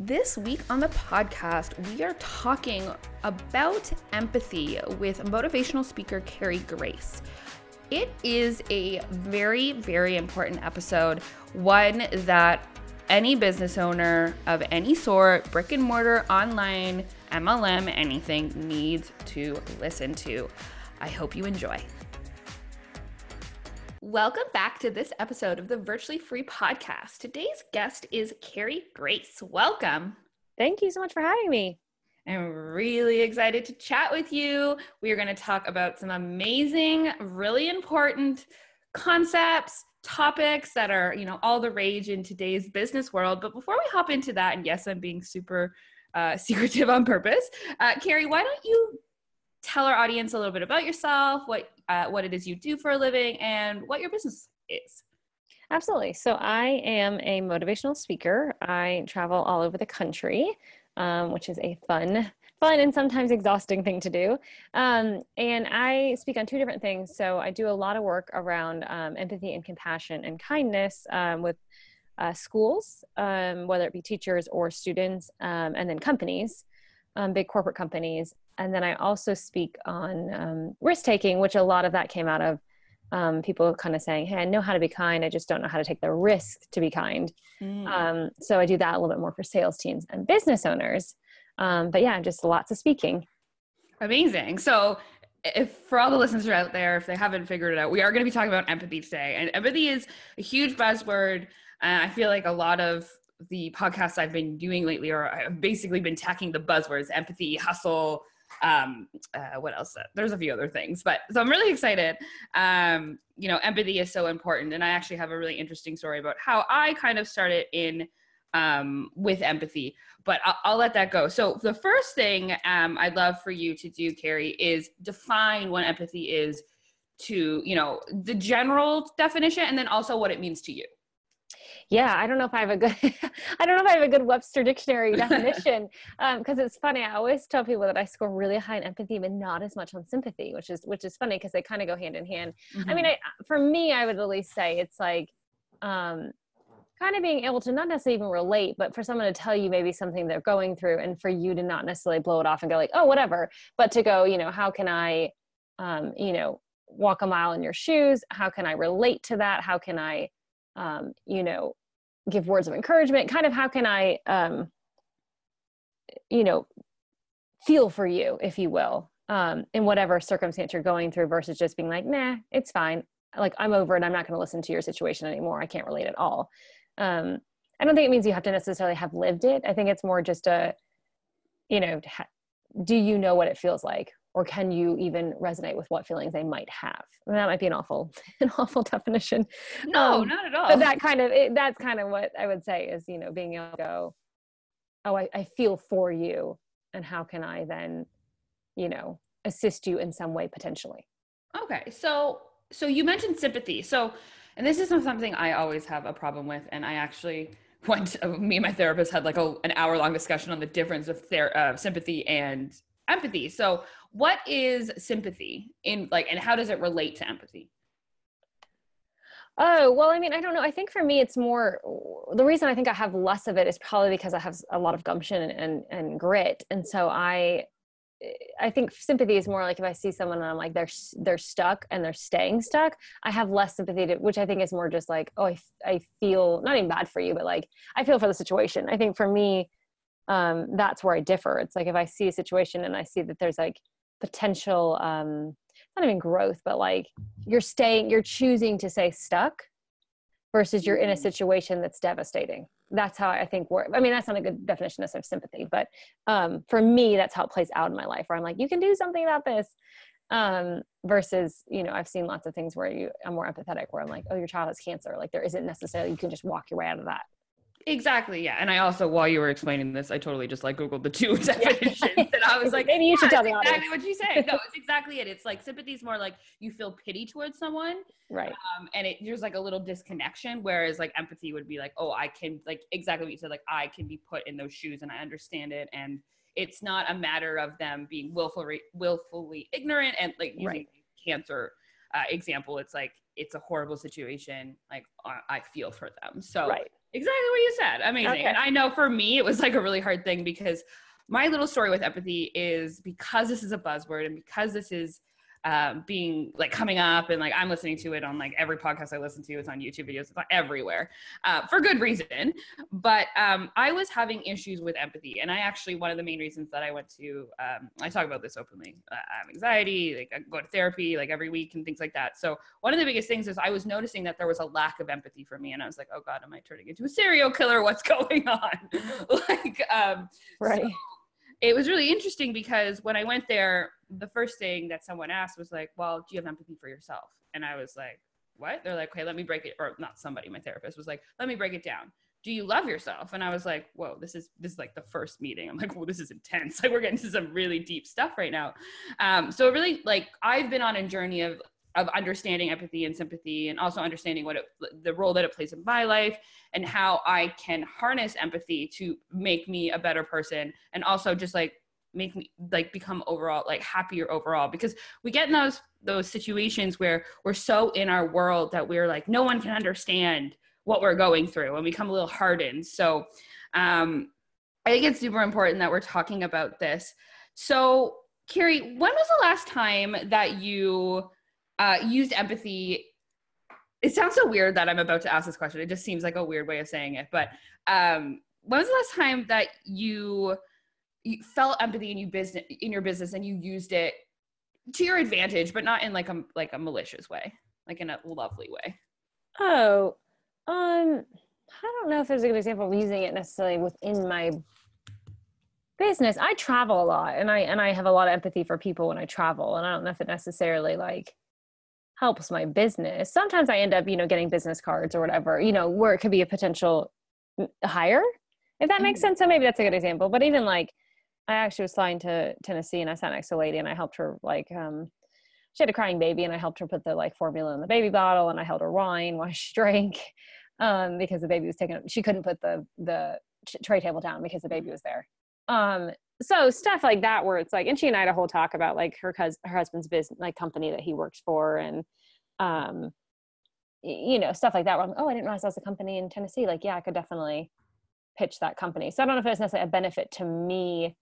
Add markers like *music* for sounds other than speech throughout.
This week on the podcast, we are talking about empathy with motivational speaker Carrie Grace. It is a very, very important episode, one that any business owner of any sort, brick and mortar, online, MLM, anything, needs to listen to. I hope you enjoy. Welcome back to this episode of the Virtually Free Podcast. Today's guest is Carrie Grace. Welcome. Thank you so much for having me. I'm really excited to chat with you. We are going to talk about some amazing, really important concepts, topics that are, you know, all the rage in today's business world. But before we hop into that, and yes, I'm being super uh, *laughs* secretive on purpose, uh, Carrie, why don't you tell our audience a little bit about yourself, what uh, what it is you do for a living, and what your business is. Absolutely. So I am a motivational speaker. I travel all over the country, um, which is a fun, fun and sometimes exhausting thing to do. Um, and I speak on two different things. So I do a lot of work around um, empathy and compassion and kindness um, with uh, schools, um, whether it be teachers or students, um, and then companies, big corporate companies and then I also speak on um, risk taking, which a lot of that came out of um, people kind of saying, "Hey, I know how to be kind. I just don't know how to take the risk to be kind." Mm. Um, so I do that a little bit more for sales teams and business owners. Um, but yeah, just lots of speaking. Amazing. So if for all the listeners out there, if they haven't figured it out, we are going to be talking about empathy today, and empathy is a huge buzzword. I feel like a lot of the podcasts I've been doing lately are I've basically been tacking the buzzwords: empathy, hustle, um uh, what else? There's a few other things but so i'm really excited. Um you know empathy is so important and i actually have a really interesting story about how i kind of started in um with empathy but I'll, I'll let that go. So the first thing um i'd love for you to do carrie is define what empathy is to you know the general definition and then also what it means to you yeah i don't know if i have a good *laughs* i don't know if i have a good webster dictionary *laughs* definition because um, it's funny i always tell people that i score really high in empathy but not as much on sympathy which is which is funny because they kind of go hand in hand mm-hmm. i mean mm-hmm. I, for me i would at least say it's like um kind of being able to not necessarily even relate, but for someone to tell you maybe something they're going through and for you to not necessarily blow it off and go like, oh, whatever, but to go, you know, how can I, um, you know, walk a mile in your shoes? How can I relate to that? How can I, um, you know, give words of encouragement kind of how can i um you know feel for you if you will um in whatever circumstance you're going through versus just being like nah it's fine. Like i'm over it. I'm not going to listen to your situation anymore. I can't relate at all. Um i don't think it means you have to necessarily have lived it. I think it's more just a you know do you know what it feels like or can you even resonate with what feelings they might have? And that might be an awful *laughs* an awful definition. No um, not at all. but that kind of it, that's kind of what i would say is you know being able to go oh I, I feel for you and how can i then you know assist you in some way potentially? Okay so so you mentioned sympathy. So and this is something i always have a problem with and i actually *laughs* went me and my therapist had like a, an hour long discussion on the difference of ther- uh, sympathy and empathy. So, what is sympathy in like, and how does it relate to empathy? Oh, well, I mean, I don't know. I think for me, it's more the reason I think I have less of it is probably because I have a lot of gumption and, and, grit. And so I, I think sympathy is more like if I see someone and I'm like, they're, they're stuck and they're staying stuck. I have less sympathy to, which I think is more just like, oh, I, I feel not even bad for you, but like, I feel for the situation. I think for me, um, that's where I differ. It's like if I see a situation and I see that there's like potential, um, not even growth, but like you're staying, you're choosing to stay stuck versus you're in a mm. situation that's devastating. That's how I think we're, I mean, that's not a good definition of sympathy, but um, for me, that's how it plays out in my life where I'm like, you can do something about this. Um, versus, you know, I've seen lots of things where you, I'm more empathetic where I'm like, oh, your child has cancer. Like there isn't necessarily, you can just walk your way out of that Exactly. Yeah. And I also, while you were explaining this, I totally just like Googled the two *laughs* definitions and I was *laughs* like, maybe you should tell me exactly what you say. No, it's *laughs* exactly it. It's like sympathy is more like you feel pity towards someone. Right. Um, and it, there's like a little disconnection. Whereas like empathy would be like, oh, I can like exactly what you said. Like I can be put in those shoes and I understand it. And it's not a matter of them being willfully, willfully ignorant and like using right. cancer uh, example. It's like, it's a horrible situation. Like I feel for them. So right Exactly what you said. Amazing. Okay. And I know for me, it was like a really hard thing because my little story with empathy is because this is a buzzword and because this is um, being like coming up and like I'm listening to it on like every podcast I listen to. It's on YouTube videos. It's on everywhere uh, for good reason. But um, I was having issues with empathy, and I actually one of the main reasons that I went to um, I talk about this openly. Uh, I have anxiety, like I go to therapy like every week and things like that. So one of the biggest things is I was noticing that there was a lack of empathy for me, and I was like, oh god, am I turning into a serial killer? What's *laughs* going on? *laughs* like, um, Right. so it was really interesting because when I went there, the first thing that someone asked was like, "Well, do you have empathy for yourself?" And I was like, "What?" They're like, "Okay, let me break it." Or not somebody, my therapist was like, "Let me break it down." Do you love yourself? And I was like, "Whoa, this is this is like the first meeting." I'm like, "Well, this is intense. *laughs* Like we're getting to some really deep stuff right now." Um, so really, like I've been on a journey of of understanding empathy and sympathy, and also understanding what it, the role that it plays in my life, and how I can harness empathy to make me a better person, and also just like make me like become overall like happier overall because we get in those those situations where we're so in our world that we're like no one can understand what we're going through and we become a little hardened. So um i think it's super important that we're talking about this. So Carrie, when was the last time that you uh, used empathy? It sounds so weird that i'm about to ask this question. It just seems like a weird way of saying it but um when was the last time that you you felt empathy in you business in your business and you used it to your advantage but not in like a like a malicious way like in a lovely way Oh, um, I don't know if there's a good example of using it necessarily within my business. I travel a lot, and I and I have a lot of empathy for people when I travel, and I don't know if it necessarily like helps my business. Sometimes I end up, you know, getting business cards or whatever, you know, where it could be a potential mm, hire, if that makes Mhm. sense. So maybe that's a good example. But even like, I actually was flying to Tennessee, and I sat next to a lady, and I helped her like um she had a crying baby and I helped her put the like formula in the baby bottle and I held her wine *laughs* while she drank um, because the baby was taking up she couldn't put the the tray table down because the baby was there. Um, so stuff like that where it's like and she and I had a whole talk about like her cous- her husband's business like company that he works for and um you know stuff like that where I'm oh I didn't realize that was a company in Tennessee like yeah I could definitely pitch that company. So I don't know if it's necessarily a benefit to me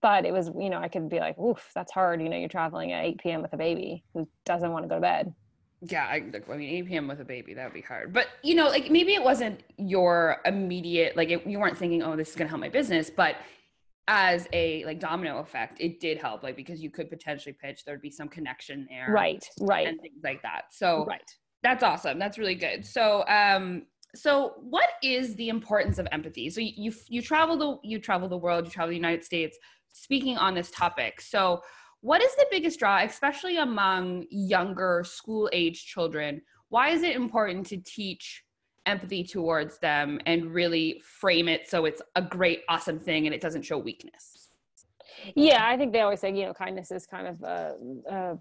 but it was you know i could be like oof that's hard you know you're traveling at 8 p.m with a baby who doesn't want to go to bed yeah I, I mean 8 p.m with a baby that would be hard but you know like maybe it wasn't your immediate like it, you weren't thinking oh this is going to help my business but as a like domino effect it did help like because you could potentially pitch there'd be some connection there right right and things like that so right That's awesome. That's really good. So, um, so what is the importance of empathy? So you you, you travel the you travel the world, you travel the United States, speaking on this topic. So, what is the biggest draw, especially among younger school age children? Why is it important to teach empathy towards them and really frame it so it's a great, awesome thing and it doesn't show weakness? yeah i think they always say you know kindness is kind of a, a,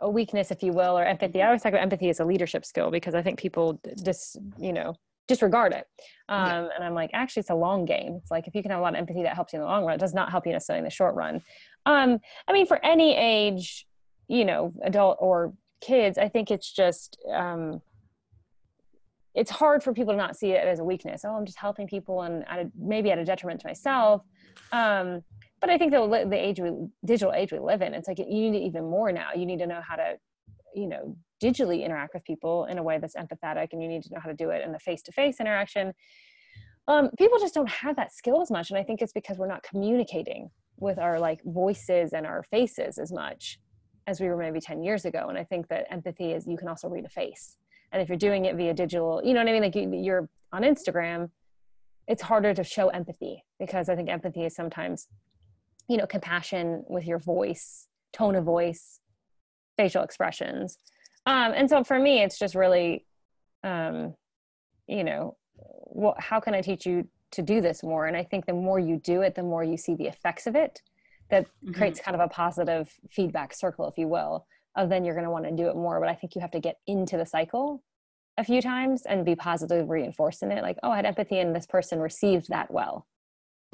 a weakness if you will or empathy. I always talk about empathy as a leadership skill because i think people just you know disregard it. Um, Yeah. and i'm like actually it's a long game. It's like if you can have a lot of empathy that helps you in the long run. It does not help you necessarily in the short run. Um, i mean for any age you know adult or kids i think it's just um, it's hard for people to not see it as a weakness. Oh i'm just helping people and at a, maybe at a detriment to myself. Um, but i think the, the age we digital age we live in it's like you need it even more now. You need to know how to you know digitally interact with people in a way that's empathetic and you need to know how to do it in the face-to-face interaction. Um, people just don't have that skill as much and i think it's because we're not communicating with our like voices and our faces as much as we were maybe 10 years ago. And i think that empathy is you can also read a face. And if you're doing it via digital you know what i mean? Like you, you're on instagram it's harder to show empathy because i think empathy is sometimes you know compassion with your voice tone of voice facial expressions. Um, and so for me it's just really um, you know what, how can i teach you to do this more? And i think the more you do it the more you see the effects of it that Mhm. creates kind of a positive feedback circle if you will of then you're going to want to do it more. But i think you have to get into the cycle a few times and be positively reinforced in it like oh i had empathy and this person received that well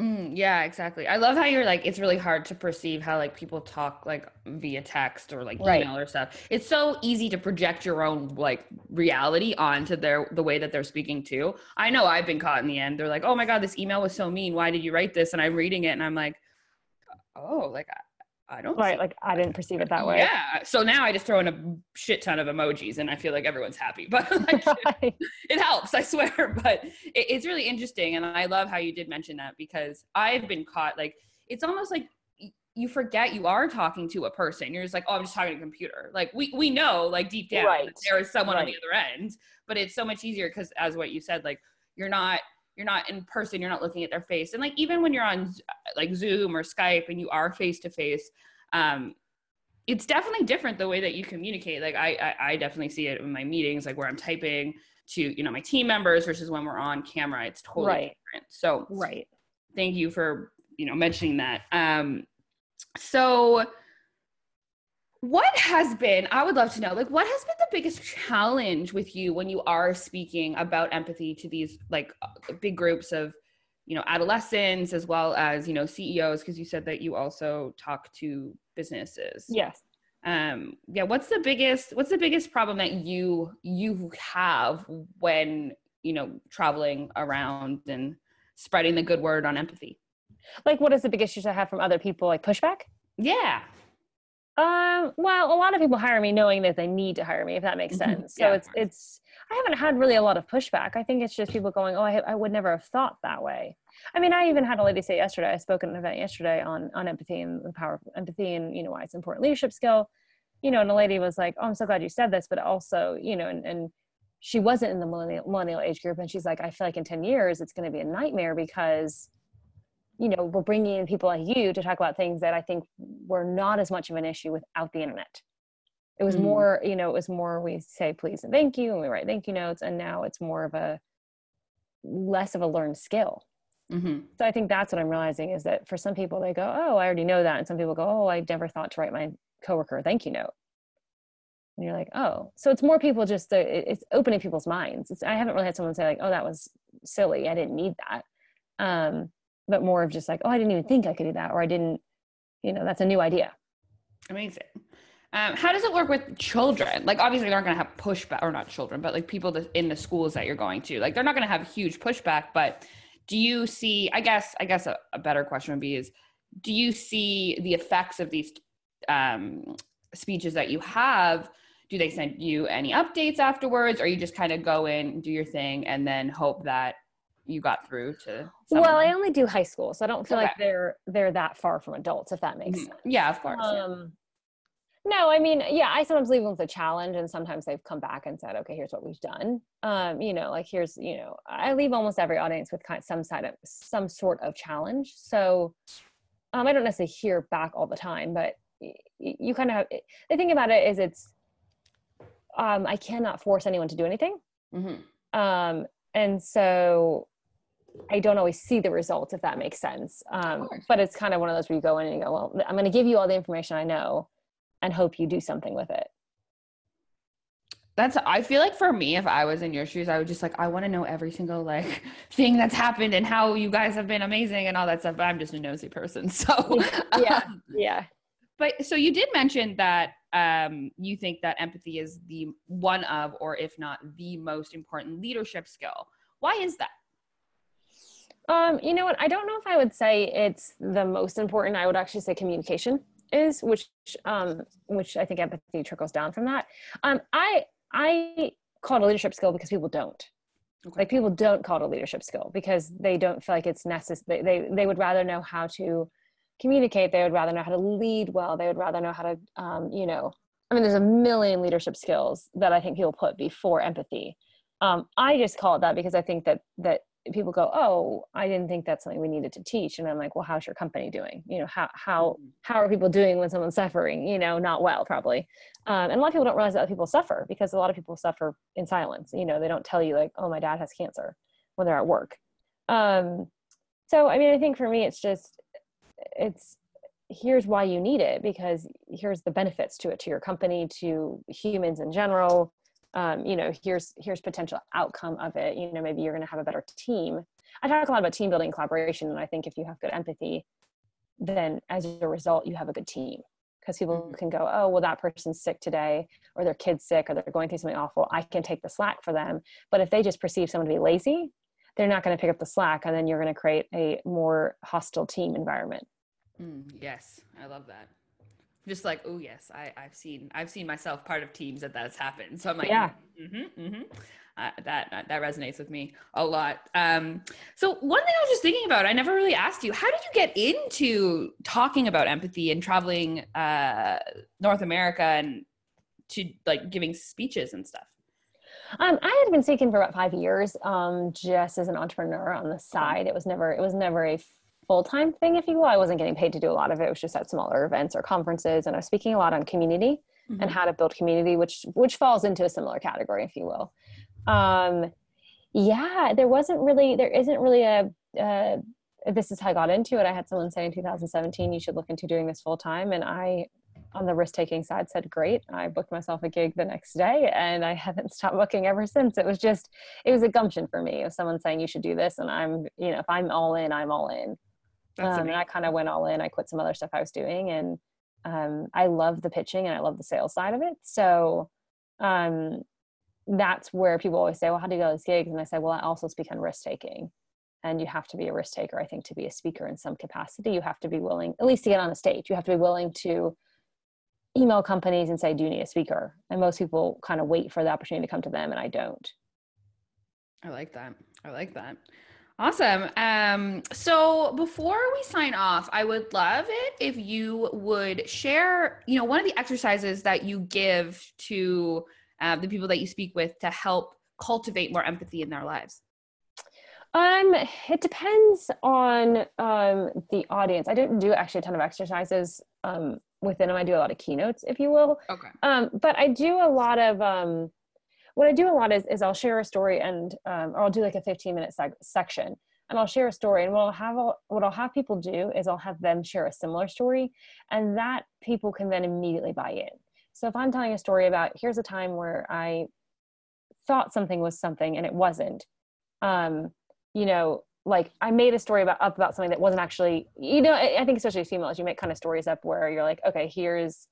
Mm, yeah, exactly. I love how you're like, it's really hard to perceive how like people talk like via text or like Right. email or stuff. It's so easy to project your own like reality onto their the way that they're speaking too. I know I've been caught in the end. They're like, oh my God, this email was so mean. Why did you write this? And I'm reading it and I'm like, oh, like I, I don't Right. see Like I didn't perceive it that way. Yeah. So now I just throw in a shit ton of emojis and I feel like everyone's happy. *laughs* But *laughs* like, Right. it helps, I swear. *laughs* But it, it's really interesting. And I love how you did mention that because I've been caught like it's almost like you forget you are talking to a person. You're just like, oh, I'm just talking to a computer. Like we we know like deep down Right. that there is someone on the other end, but it's so much easier because as what you said, like you're not you're not in person, you're not looking at their face. And like even when you're on like Zoom or Skype and you are face to face, um, it's definitely different the way that you communicate. Like I, I, I definitely see it in my meetings, like where I'm typing to you know my team members versus when we're on camera. It's totally Right. different. So Right. thank you for you know mentioning that. Um, so what has been i would love to know like what has been the biggest challenge with you when you are speaking about empathy to these like uh, big groups of you know adolescents as well as you know ceos because you said that you also talk to businesses Yes. um yeah what's the biggest what's the biggest problem that you you have when you know traveling around and spreading the good word on empathy Like what is the big issues I have from other people? Like pushback? yeah Um, well, a lot of people hire me knowing that they need to hire me, if that makes Mhm. sense. So Yeah. it's it's I haven't had really a lot of pushback. I think it's just people going, "Oh, I, I would never have thought that way." I mean, I even had a lady say yesterday. I spoke at an event yesterday on on empathy and the power of empathy and you know why it's an important leadership skill. You know, and a lady was like, "Oh, I'm so glad you said this," but also, you know, and and she wasn't in the millennial, millennial age group, and she's like, "I feel like in ten years it's going to be a nightmare because." You know, we're bringing in people like you to talk about things that I think were not as much of an issue without the internet. It was Mm. more, you know, it was more we say please and thank you and we write thank you notes, and now it's more of a less of a learned skill. mm-hmm. So I think that's what I'm realizing is that for some people they go, oh, I already know that, and some people go, oh, I never thought to write my coworker a thank you note. And you're like, oh, so it's more people just uh, it's opening people's minds. It's, I haven't really had someone say like, oh, that was silly. I didn't need that. Um, but more of just like, oh, I didn't even think I could do that, or I didn't, you know, that's a new idea. Amazing. Um, how does it work with children? Like, obviously, they aren't going to have pushback, or not children, but like people in the schools that you're going to. Like, they're not going to have huge pushback. But do you see? I guess. I guess a, a better question would be: Is do you see the effects of these um, speeches that you have? Do they send you any updates afterwards, or you just kind of go in, do your thing, and then hope that you got through to? Well, I only do high school, so I don't feel like they're they're that far from adults, if that makes Mhm. sense. yeah, of course. yeah. Um, no, I mean, yeah, I sometimes leave them with a challenge, and sometimes they've come back and said, "Okay, here's what we've done." Um, you know, like here's, you know, I leave almost every audience with kind of some side of some sort of challenge. So, um, I don't necessarily hear back all the time, but y- you kind of have. The thing about it is, it's um, I cannot force anyone to do anything, Mhm. um, and so I don't always see the results, if that makes sense. Um, but it's kind of one of those where you go in and you go, well, I'm going to give you all the information I know and hope you do something with it. That's I feel like for me, if I was in your shoes, I would just like I want to know every single like *laughs* thing that's happened and how you guys have been amazing and all that stuff. But I'm just a nosy person. *laughs* So *laughs* Yeah. um, Yeah. but so you did mention that um you think that empathy is the one of, or if not the most important leadership skill. Why is that? Um, you know what? I don't know if I would say it's the most important. I would actually say communication is, which um, which I think empathy trickles down from that. Um, I I call it a leadership skill because people don't. Okay. Like people don't call it a leadership skill because they don't feel like it's necessary. They, they they would rather know how to communicate. They would rather know how to lead well. They would rather know how to um, you know. I mean, there's a million leadership skills that I think people put before empathy. Um, I just call it that because I think that that people go, oh, I didn't think that's something we needed to teach, and I'm like, well, how's your company doing? You know, how how Mhm. how are people doing when someone's suffering? You know, not well, probably. Um, and a lot of people don't realize that other people suffer because a lot of people suffer in silence. You know, they don't tell you like, oh, my dad has cancer when they're at work. Um, so, I mean, I think for me, it's just it's here's why you need it because here's the benefits to it to your company to humans in general um, you know here's here's potential outcome of it you know maybe you're going to have a better team I talk a lot about team building and collaboration. And I think if you have good empathy, then as a result, you have a good team because people mm-hmm. can go, oh, well, that person's sick today, or their kid's sick, or they're going through something awful. I can take the slack for them. But if they just perceive someone to be lazy, they're not going to pick up the slack, and then you're going to create a more hostile team environment. Mm, yes, I love that. Just like, oh yes, I, I've seen I've seen myself part of teams that that's happened. So I'm like, yeah, mm-hmm, mm-hmm. Uh, that that resonates with me a lot. Um, so one thing I was just thinking about, I never really asked you, how did you get into talking about empathy and traveling uh, North America and to like giving speeches and stuff? Um, I had been speaking for about five years, um, just as an entrepreneur on the side. It was never it was never a full time thing, if you will. I wasn't getting paid to do a lot of it. It was just at smaller events or conferences, and I was speaking a lot on community mm-hmm. and how to build community, which which falls into a similar category, if you will. Um, yeah, there wasn't really there isn't really a. Uh, this is how I got into it. I had someone say in 2017, you should look into doing this full time, and I on the risk taking side said great i booked myself a gig the next day and i *laughs* haven't stopped booking ever since it was just it was a gumption for me of someone saying you should do this and i'm you know if i'm all in i'm all in um, and i kind of went all in i quit some other stuff i was doing and um, i love the pitching and i love the sales side of it so um, that's where people always say well how do you go to these gigs and i say well i also speak on risk taking and you have to be a risk taker i think to be a speaker in some capacity you have to be willing at least to get on a stage you have to be willing to email companies and say, Do you need a speaker? And most people kind of wait for the opportunity to come to them, and I don't. I like that. I like that. Awesome. Um, so before we sign off, I would love it if you would share, you know, one of the exercises that you give to uh, the people that you speak with to help cultivate more empathy in their lives. Um, it depends on um, the audience. I don't do actually a ton of exercises um, within them. I do a lot of keynotes, if you will. Okay. Um, but I do a lot of um, what I do a lot is is I'll share a story and um, or I'll do like a 15 minute seg- section and I'll share a story and what I'll have what I'll have people do is I'll have them share a similar story and that people can then immediately buy in. So if I'm telling a story about here's a time where I thought something was something and it wasn't, um, you know, like I made a story about up about something that wasn't actually, you know, I, I think especially females, you make kind of stories up where you're like, okay, here's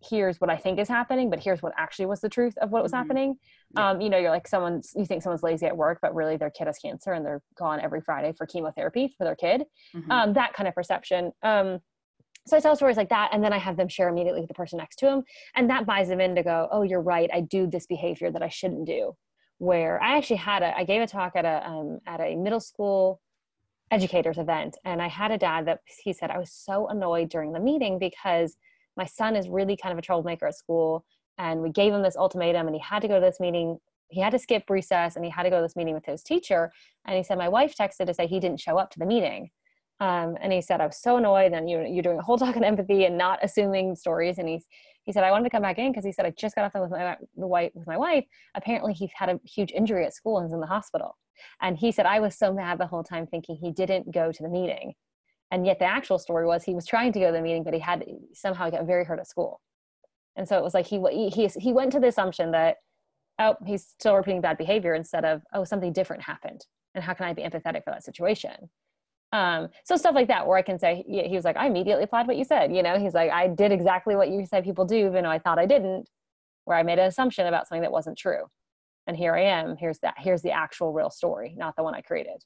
here's what I think is happening, but here's what actually was the truth of what was mm-hmm. happening. Yeah. Um, you know, you're like someone's you think someone's lazy at work, but really their kid has cancer and they're gone every Friday for chemotherapy for their kid. Mm-hmm. Um, that kind of perception. Um, so I tell stories like that, and then I have them share immediately with the person next to them, and that buys them in to go, oh, you're right, I do this behavior that I shouldn't do where I actually had a I gave a talk at a um, at a middle school educators event and I had a dad that he said I was so annoyed during the meeting because my son is really kind of a troublemaker at school and we gave him this ultimatum and he had to go to this meeting he had to skip recess and he had to go to this meeting with his teacher and he said my wife texted to say he didn't show up to the meeting um, and he said i was so annoyed and you're, you're doing a whole *laughs* talk on empathy and not assuming stories and he's he said, I wanted to come back in because he said, I just got off the with my, the wife, with my wife. Apparently he had a huge injury at school and is in the hospital. And he said, I was so mad the whole time thinking he didn't go to the meeting. And yet the actual story was he was trying to go to the meeting, but he had somehow got very hurt at school. And so it was like he, he, he went to the assumption that, oh, he's still repeating bad behavior instead of, oh, something different happened. And how can I be empathetic for that situation? Um, so stuff like that, where I can say, he was like, I immediately applied what you said. You know, he's like, I did exactly what you said people do, even though I thought I didn't, where I made an assumption about something that wasn't true. And here I am. Here's that. Here's the actual real story, not the one I created.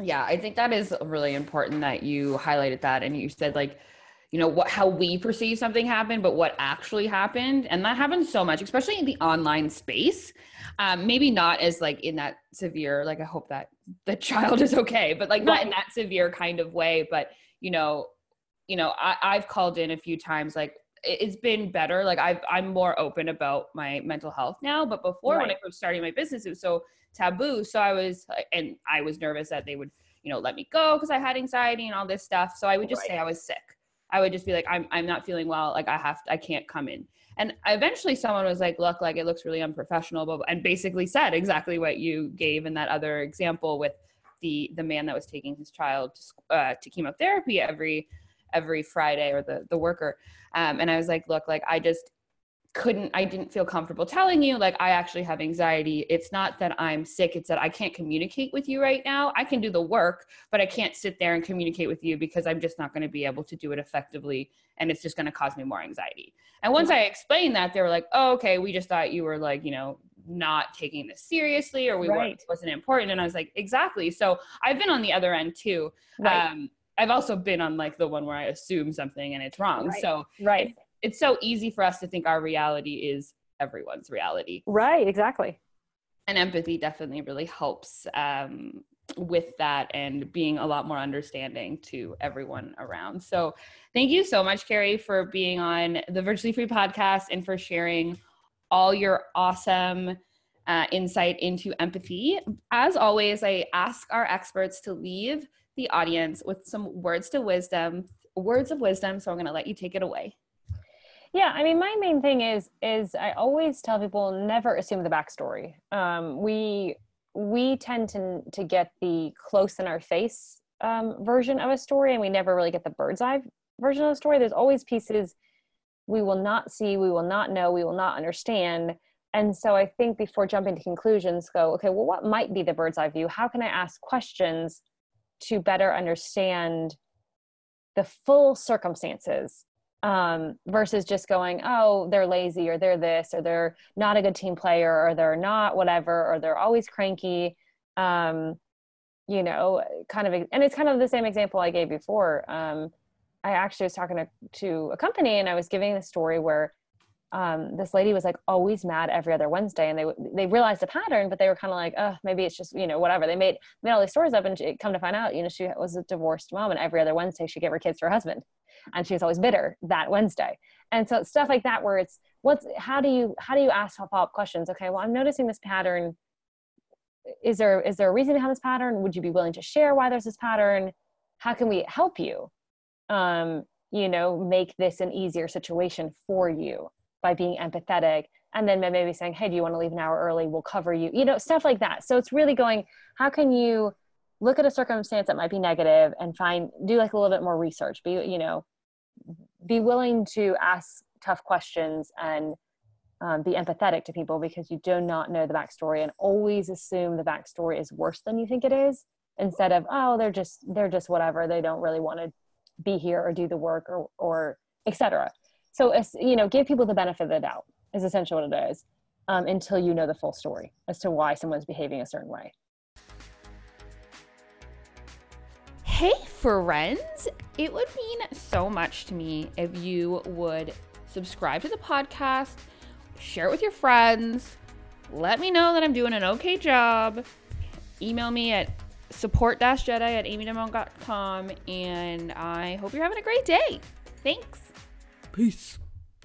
Yeah, I think that is really important that you highlighted that and you said like, you know what how we perceive something happened but what actually happened and that happens so much especially in the online space um, maybe not as like in that severe like i hope that the *laughs* child is okay but like not in that severe kind of way but you know you know I, i've called in a few times like it's been better like I've, i'm more open about my mental health now but before right. when i was starting my business it was so taboo so i was and i was nervous that they would you know let me go because i had anxiety and all this stuff so i would just right. say i was sick I would just be like, I'm, I'm not feeling well. Like I have, to, I can't come in. And eventually someone was like, look, like it looks really unprofessional, but, and basically said exactly what you gave in that other example with the, the man that was taking his child to, uh, to chemotherapy every, every Friday or the, the worker. Um, and I was like, look, like I just, couldn't i didn't feel comfortable telling you like i actually have anxiety it's not that i'm sick it's that i can't communicate with you right now i can do the work but i can't sit there and communicate with you because i'm just not going to be able to do it effectively and it's just going to cause me more anxiety and once i explained that they were like oh okay we just thought you were like you know not taking this seriously or we right. weren't wasn't important and i was like exactly so i've been on the other end too right. um I've also been on like the one where I assume something and it's wrong. Right. So right it's so easy for us to think our reality is everyone's reality. Right, exactly. And empathy definitely really helps um, with that and being a lot more understanding to everyone around. So, thank you so much, Carrie, for being on the Virtually Free podcast and for sharing all your awesome uh, insight into empathy. As always, I ask our experts to leave the audience with some words to wisdom, words of wisdom. So, I'm going to let you take it away. Yeah, I mean, my main thing is is I always tell people never assume the backstory. Um, we we tend to to get the close in our face um, version of a story, and we never really get the bird's eye version of the story. There's always pieces we will not see, we will not know, we will not understand. And so I think before jumping to conclusions, go okay. Well, what might be the bird's eye view? How can I ask questions to better understand the full circumstances um, versus just going, oh, they're lazy or they're this or they're not a good team player or they're not whatever or they're always cranky. Um, you know, kind of, and it's kind of the same example I gave before. Um, I actually was talking to, to a company and I was giving the story where um, this lady was like always mad every other Wednesday, and they they realized a pattern, but they were kind of like, oh, maybe it's just you know whatever. They made made all these stories up, and she, come to find out, you know, she was a divorced mom, and every other Wednesday she gave her kids to her husband, and she was always bitter that Wednesday. And so stuff like that, where it's what's how do you how do you ask follow up questions? Okay, well, I'm noticing this pattern. Is there is there a reason behind this pattern? Would you be willing to share why there's this pattern? How can we help you? Um, you know, make this an easier situation for you by being empathetic and then maybe saying hey do you want to leave an hour early we'll cover you you know stuff like that so it's really going how can you look at a circumstance that might be negative and find do like a little bit more research be you know be willing to ask tough questions and um, be empathetic to people because you do not know the backstory and always assume the backstory is worse than you think it is instead of oh they're just they're just whatever. They don't really want to be here or do the work or or etc so you know give people the benefit of the doubt is essentially what it is um, until you know the full story as to why someone's behaving a certain way hey friends. It would mean so much to me if you would subscribe to the podcast share it with your friends let me know that i'm doing an okay job email me at support-jedi at amydemone.com and i hope you're having a great day. Thanks. Peace.